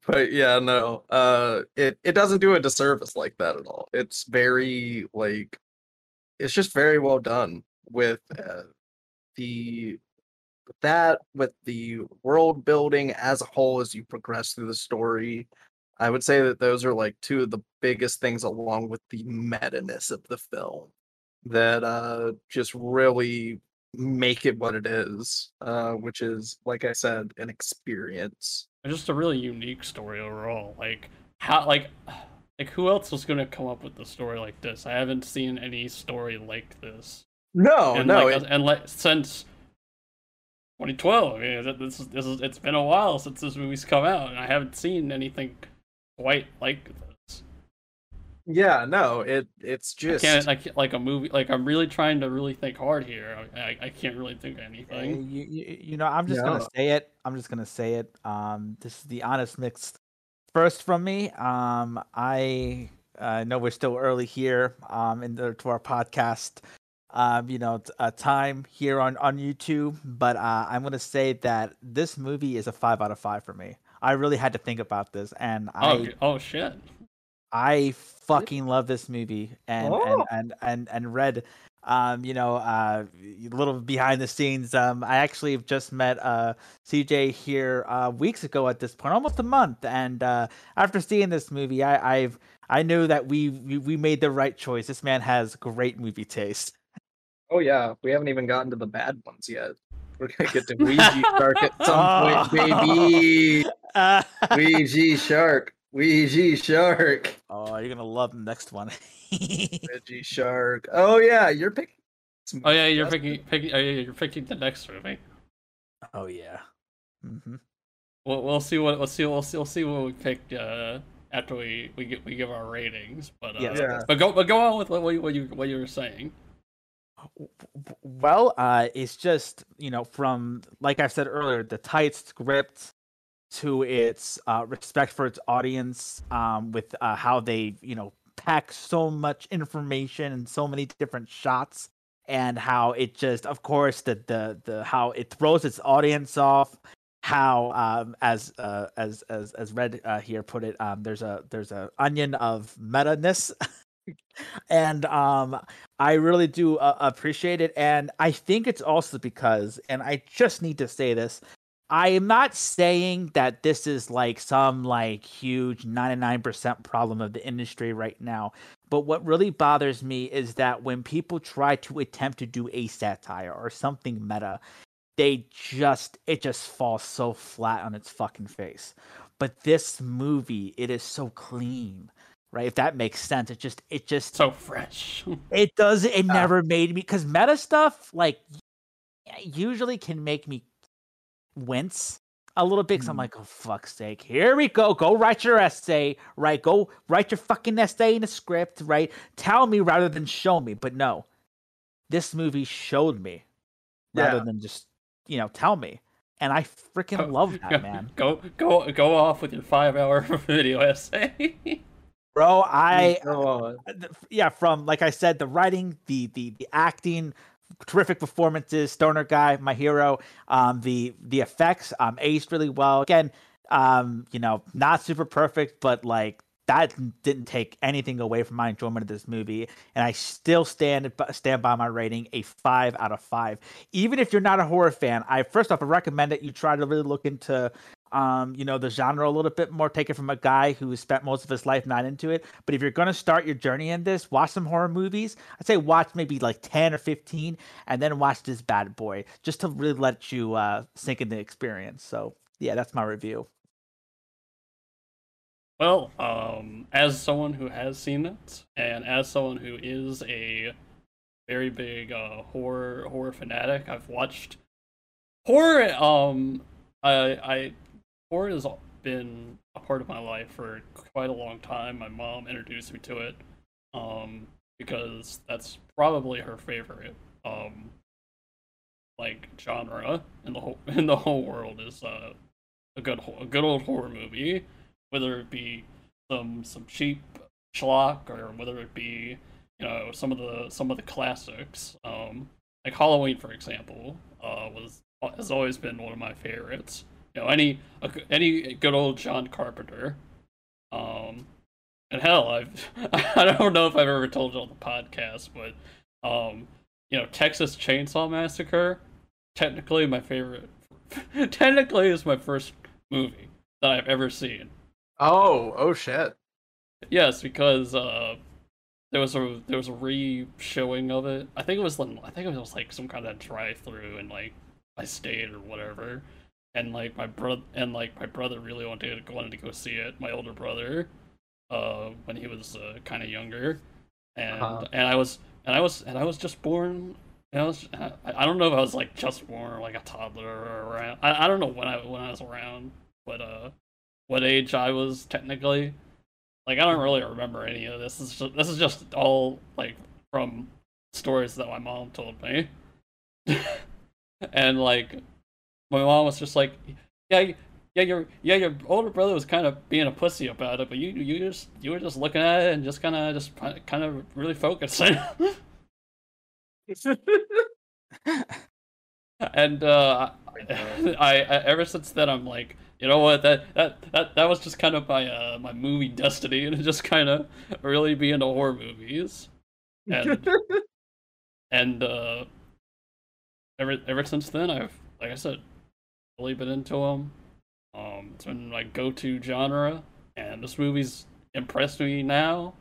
but yeah, no. Uh it it doesn't do a disservice like that at all. It's very like it's just very well done with uh, the that with the world building as a whole as you progress through the story. I would say that those are like two of the biggest things along with the meta-ness of the film that uh just really make it what it is, uh, which is, like I said, an experience. Just a really unique story overall. Like how like like who else was gonna come up with a story like this? I haven't seen any story like this. No, and no, like, it- and like since 2012. I mean, this is this is it's been a while since this movie's come out, and I haven't seen anything quite like this. Yeah, no, it it's I just can't, I can't like a movie. Like I'm really trying to really think hard here. I I, I can't really think of anything. You, you, you know, I'm just Yeah. gonna say it. I'm just gonna say it. Um, this is the honest mixed first from me. Um, I uh, know we're still early here. Um, in the to our podcast. Um, you know, t- uh, time here on on YouTube, but uh, I'm gonna say that this movie is a five out of five for me. I really had to think about this, and I Oh oh shit! I fucking love this movie and Oh. and, and and and Red um you know uh a little behind the scenes. Um I actually just met uh CJ here uh weeks ago at this point almost a month. And uh after seeing this movie I I've I knew that we we, we made the right choice. This man has great movie taste. Oh yeah, we haven't even gotten to the bad ones yet. We're gonna get to <laughs> Ouija Shark at some point, baby. uh, <laughs> Ouija Shark, Ouija Shark, oh you're gonna love the next one <laughs> Ouija Shark. Oh yeah, you're picking. Oh yeah, you're picking picking. Oh yeah, you're picking the next movie. oh yeah hmm We'll we'll see what we'll see we'll see we'll see what we picked uh, after we we get we give our ratings. But uh, Yeah. but go but go on with what you what you what you were saying. W- w- Well, uh, it's just you know from like I've said earlier, the tight script to its uh, respect for its audience, um, with uh, how they you know pack so much information and so many different shots, and how it just, of course, the the the how it throws its audience off. How um, as uh, as as as Red uh, here put it, um, there's a there's a onion of meta ness. <laughs> and um I really do uh, appreciate it. And I think it's also because, and I just need to say this, I am not saying that this is like some like huge 99% problem of the industry right now. But what really bothers me is that when people try to attempt to do a satire or something meta, they just, it just falls so flat on its fucking face. But this movie, it is so clean, right? If that makes sense, it just, it just, So fresh. <laughs> it does. It never made me because meta stuff like usually can make me wince a little bit. Cause I'm Mm. like, oh fuck's sake, here we go. Go write your essay, right? Go write your fucking essay in a script, right? Tell me rather than show me. But no, this movie showed me rather Yeah. than just you know tell me, and I freaking love <laughs> that man, Go go go off with your five hour <laughs> video essay. bro. I Go uh, yeah from like i said the writing the the the acting terrific performances. Stoner guy, my hero. Um, the the effects um aged really well. Again, um, you know, not super perfect, but like that didn't take anything away from my enjoyment of this movie, and I still stand stand by my rating a five out of five. Even if you're not a horror fan, I first off I recommend that you try to really look into um, you know, the genre a little bit more, take it from a guy who spent most of his life not into it. But if you're gonna start your journey in this, watch some horror movies. I'd say watch maybe like ten or fifteen, and then watch this bad boy, just to really let you uh, sink in the experience. So yeah, that's my review. Well, um, as someone who has seen it, and as someone who is a very big uh, horror horror fanatic, I've watched horror. Um, I, I horror has been a part of my life for quite a long time. My mom introduced me to it, um, because that's probably her favorite um, like genre in the whole <laughs> in the whole world is uh, a good a good old horror movie whether it be some some cheap schlock or whether it be you know some of the some of the classics. Um, like Halloween, for example, uh, was has always been one of my favorites. You know, any any good old John Carpenter. Um, and hell, I've <laughs> I don't know if I've ever told you on the podcast, but um, you know, Texas Chainsaw Massacre, technically my favorite. <laughs> technically, is my first movie that I've ever seen. Oh, oh shit. Yes, because uh, there was a there was a re-showing of it. I think it was I think it was like some kind of drive-through and like I stayed or whatever. And like my brother and like my brother really wanted to wanted to go see it. My older brother, uh, when he was uh, kind of younger, and uh-huh. and I was and I was and I was just born. And I was I, I don't know if I was like just born or like a toddler or around. I, I don't know when I when I was around, but uh, what age I was technically. Like I don't really remember any of this. This is just, this is just all like from stories that my mom told me. <laughs> and like my mom was just like, yeah, yeah, your yeah, your older brother was kind of being a pussy about it, but you you just you were just looking at it and just kind of just kind of really focusing. <laughs> and uh, <laughs> I, I, ever since then I'm like, you know what that that that, that was just kind of my uh, my movie destiny <laughs> and just kind of really be into horror movies and and uh ever ever since then I've like I said really been into them um it's been my go-to genre and this movie's impressed me now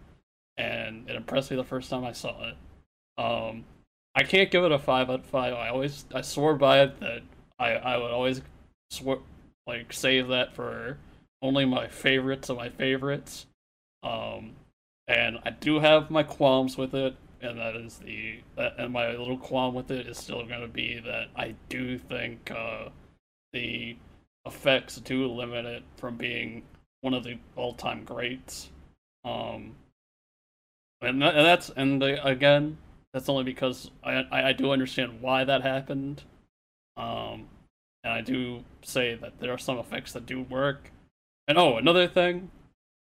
and it impressed me the first time I saw it. Um I can't give it a five out of five. I always I swore by it that I I would always swear like save that for only my favorites of my favorites. Um, and I do have my qualms with it, and that is the that, and my little qualm with it is still going to be that I do think uh, the effects do limit it from being one of the all-time greats. Um, and, and that's and again, that's only because I, I do understand why that happened. Um, and I do say that there are some effects that do work. And oh, another thing,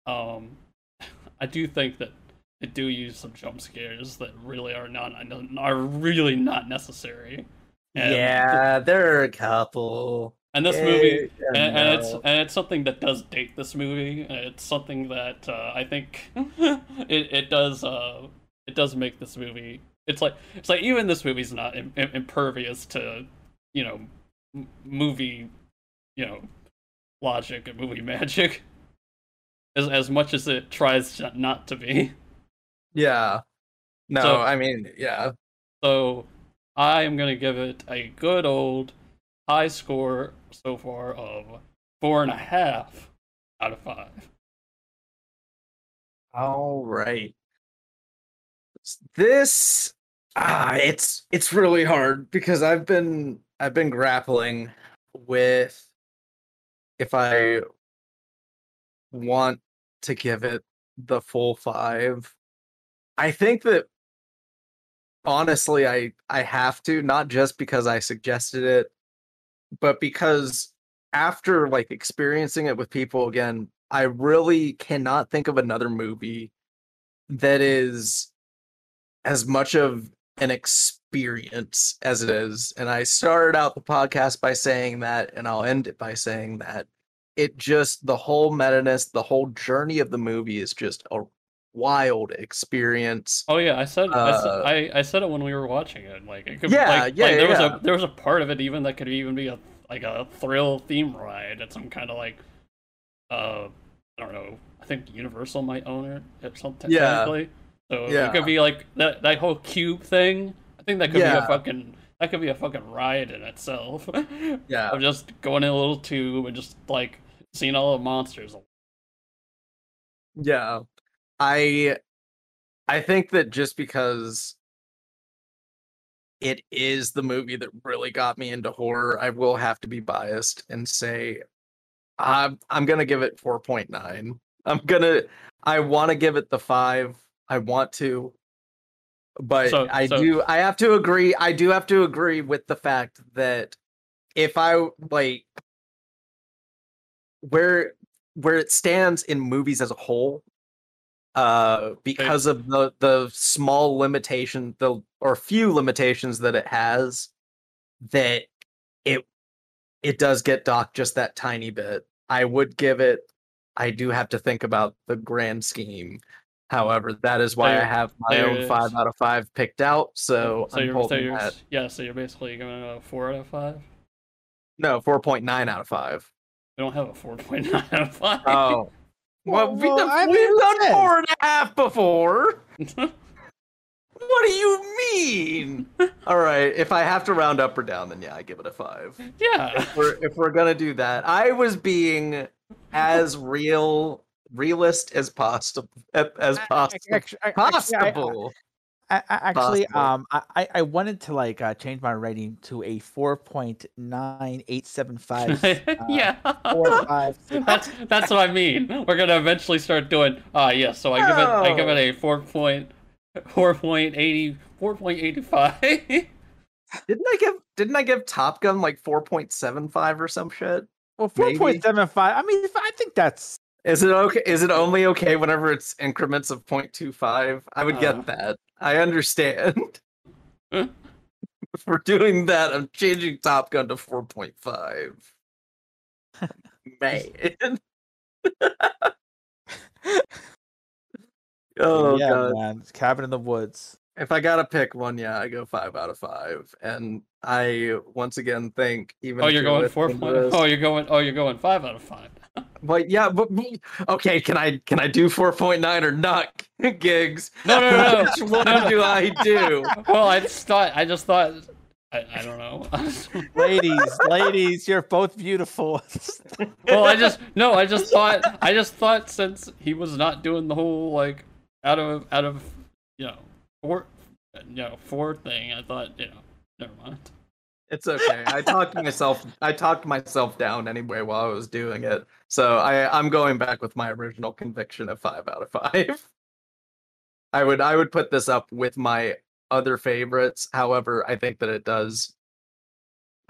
um, <laughs> I do think that they do use some jump scares that really are not are really not necessary. And yeah, there are a couple. And this movie, and, and, it's and it's something that does date this movie. It's something that uh, I think <laughs> it it does uh, it does make this movie. It's like it's like even this movie's not Im- impervious to you know movie, you know, logic and movie <laughs> magic. As as much as it tries not to be. Yeah. No, so, I mean, yeah. So I am gonna give it a good old high score so far of four and a half out of five. All right. This ah, it's it's really hard because I've been I've been grappling with if I want to give it the full five. I think that honestly I I have to not just because I suggested it but because after like experiencing it with people again I really cannot think of another movie that is as much of an experience as it is. And I started out the podcast by saying that, and I'll end it by saying that it just the whole meta-ness, the whole journey of the movie is just a wild experience. Oh yeah, I said I, said Uh, I, I said it when we were watching it. Like it could Yeah, like, yeah, like, there was a there was a part of it even that could even be a like a thrill theme ride at some kind of like uh I don't know. I think Universal might own it at some Yeah. technically. So Yeah. it could be like that that whole cube thing. I think that could be a fucking that could be a fucking ride in itself. <laughs> Yeah. of just going in a little tube and just like seeing all the monsters. Yeah. I I think that just because it is the movie that really got me into horror, I will have to be biased and say I'm I'm gonna give it 4.9. I'm gonna I wanna give it the five. I want to. But So- I so- do I have to agree. I do have to agree with the fact that if I like where where it stands in movies as a whole uh because of the the small limitation the or few limitations that it has that it it does get docked just that tiny bit i would give it i do have to think about the grand scheme however that is why i have my own five out of five picked out so, so I'm you're holding you're that. yeah, so you're basically giving it a four out of five. no 4.9 out of five We don't have a four point nine out of five. oh well, Well, we, well, mean, done it four and a half before <laughs> What do you mean? <laughs> All right, if I have to round up or down, then yeah, I give it a five. yeah. If we're if we're gonna do that, I was being as real realist as possible as possible. Actually, I- Possible. I, I, actually, Possible. um, I, I- I wanted to like uh, change my rating to a four point nine eight seven <laughs> five. yeah. Four, five, <laughs> six. That's that's what I mean. We're gonna eventually start doing. Ah, yes. so I give it. I give it No. a four point, four point eighty, four point eighty five. <laughs> Didn't I give didn't I give Top Gun like four point seven five or some shit? Well, four Maybe. point seven five. I mean, if- I think that's Is it okay? Is it only okay whenever it's increments of 0.25? I would Uh. get that. I understand. Huh? if we're doing that, I'm changing Top Gun to 4.5. <laughs> Man. <laughs> <laughs> oh yeah, god. man. Cabin in the Woods. If I gotta pick one, yeah, I go five out of five. And I once again think even Oh, if you're going four point. <laughs> list- Oh, you're going. Oh, you're going five out of five. <laughs> But yeah, but okay, can I can I do 4.9 or not? <laughs> Giggs. No, no, no, no. One do I do? Well, I just thought. I just thought. I, I don't know. Ladies, ladies, you're both beautiful. well, I just no. I just thought. I just thought since he was not doing the whole like out of out of you know four know four thing. I thought you know never mind. It's okay. I talked myself I talked myself down anyway while I was doing it. So I I'm going back with my original conviction of 5 out of 5. I would I would put this up with my other favorites. However, I think that it does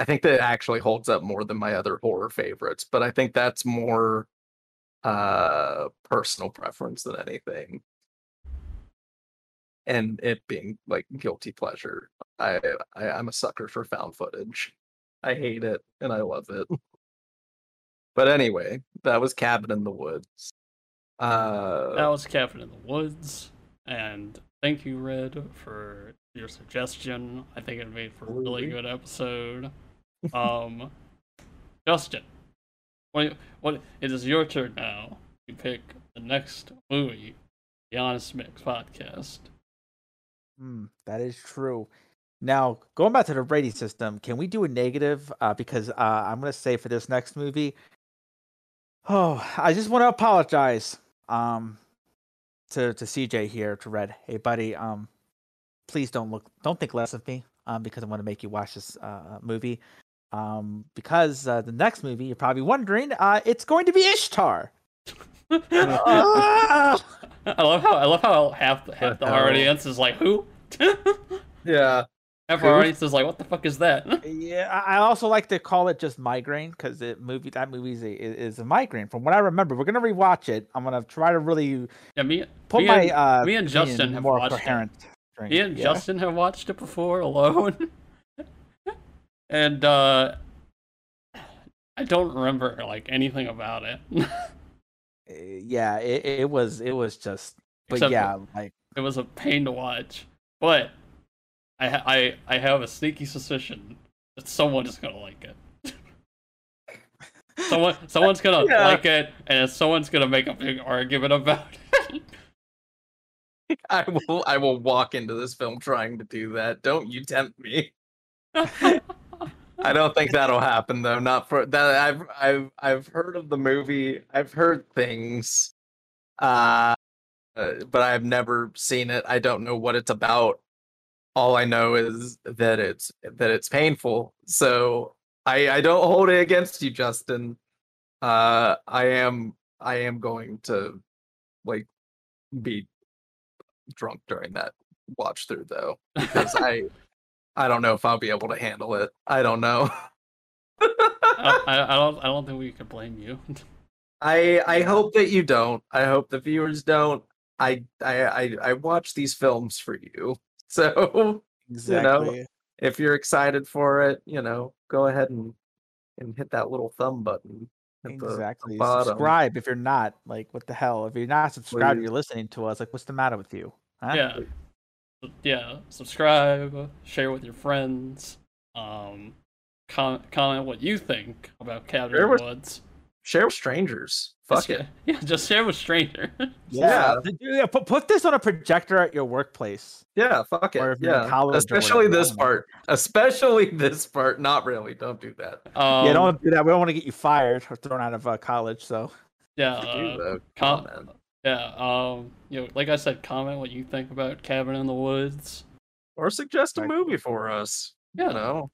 I think that it actually holds up more than my other horror favorites, but I think that's more uh personal preference than anything. And it being like guilty pleasure. I, I I'm a sucker for found footage. I hate it and I love it. <laughs> But anyway, that was Cabin in the Woods. Uh That was Cabin in the Woods, and thank you, Red, for your suggestion. I think it made for a really good episode. <laughs> Um, Justin, what what it is your turn now to pick the next movie, the Honest Mix podcast. Hmm, that is true. Now, going back to the rating system, can we do a negative? Uh, because uh, I'm going to say for this next movie, oh, I just want to apologize um, to to CJ here to Red. Hey, buddy, um, please don't look, don't think less of me, um, because I want to make you watch this uh, movie. Um, because uh, the next movie, you're probably wondering, uh, it's going to be Ishtar. <laughs> I love how I love how half the half the <laughs> audience is like who. <laughs> yeah. half Who? our audience is like, what the fuck is that? Yeah, I I also like to call it just migraine because it movie that movie is a, is a migraine. From what I remember, we're gonna rewatch it. I'm gonna try to really yeah, me, put me my and, uh me and Justin have more watched it. coherent. drink. me and yeah. Justin have watched it before alone, and uh, I don't remember like anything about it. Uh, yeah, it, it was it was just, but Except yeah, like it was a pain to watch, but I ha- I I have a sneaky suspicion that someone is gonna like it. Someone <laughs> someone's gonna Yeah. like it, and someone's gonna make a big argument about <laughs> it. I will I will walk into this film trying to do that. Don't you tempt me. <laughs> I don't think that'll happen though. Not for that. I've I've I've heard of the movie. I've heard things, uh, uh, but I've never seen it. I don't know what it's about. All I know is that it's that it's painful. So I I don't hold it against you, Justin. Uh, I am I am going to like be drunk during that watch through though because <laughs> I I don't know if I'll be able to handle it. I don't know. I, <laughs> I I don't I don't think we could blame you. <laughs> I I hope that you don't. I hope the viewers don't. I I I, I watch these films for you. <laughs> So exactly. if you're excited for it, you know, go ahead and and hit that little thumb button. at the Exactly. Subscribe if you're not. Like, what the hell? If you're not subscribed, Please. you're listening to us. Like, what's the matter with you? Huh? Yeah, yeah. Subscribe, share with your friends. Um, comment comment what you think about Cabin Share in with- the Woods. Share with strangers. Fuck Just- it. <laughs> Yeah, just share with strangers. Yeah. Th- yeah, put, put this on a projector at your workplace. Yeah, fuck it. Or if you're in Yeah. Especially this part. Especially this part. Not really. Don't do that. Um, yeah, don't do that. We don't want to get you fired or thrown out of uh, college. So yeah, Do uh, though. Com- on, man. Yeah. Um, you know, like I said, comment what you think about Cabin in the Woods. Or suggest a movie for us. Yeah. You know.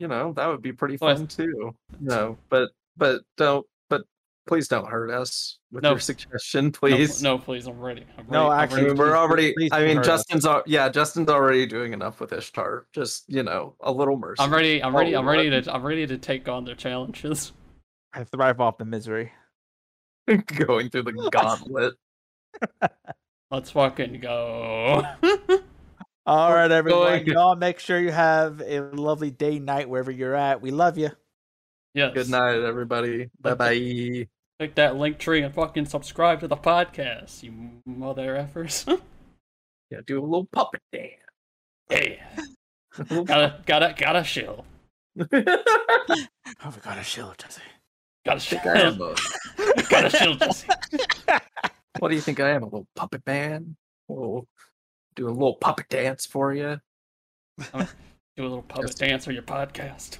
You know, that would be pretty Well, I- fun too. No, but but don't but please don't hurt us with No. your suggestion, please. No, please, I'm ready. I'm No, ready. I'm actually, ready. mean, we're already. please I mean. Justin's. al- Yeah, Justin's already doing enough with Ishtar. Just you know, a little mercy. I'm ready. I'm ready. I'm ready to. I'm ready to take on their challenges. I thrive off the misery. <laughs> Going through the <laughs> gauntlet. Let's fucking go. All right, everyone. Y'all make sure you have a lovely day, night, wherever you're at. We love you. yes. Good night, everybody. Bye bye. Click that link tree and fucking subscribe to the podcast, you mother effers. <laughs> Yeah, do a little puppet dance. yeah. gotta, gotta, gotta chill. Oh, we got a shield, Jesse. Gotta think I am chill. gotta chill, <laughs> Jesse. <laughs> what do you think I am? A little puppet man? Oh, do a little puppet dance for you. <laughs> Do a little puppet Just- dance for your podcast.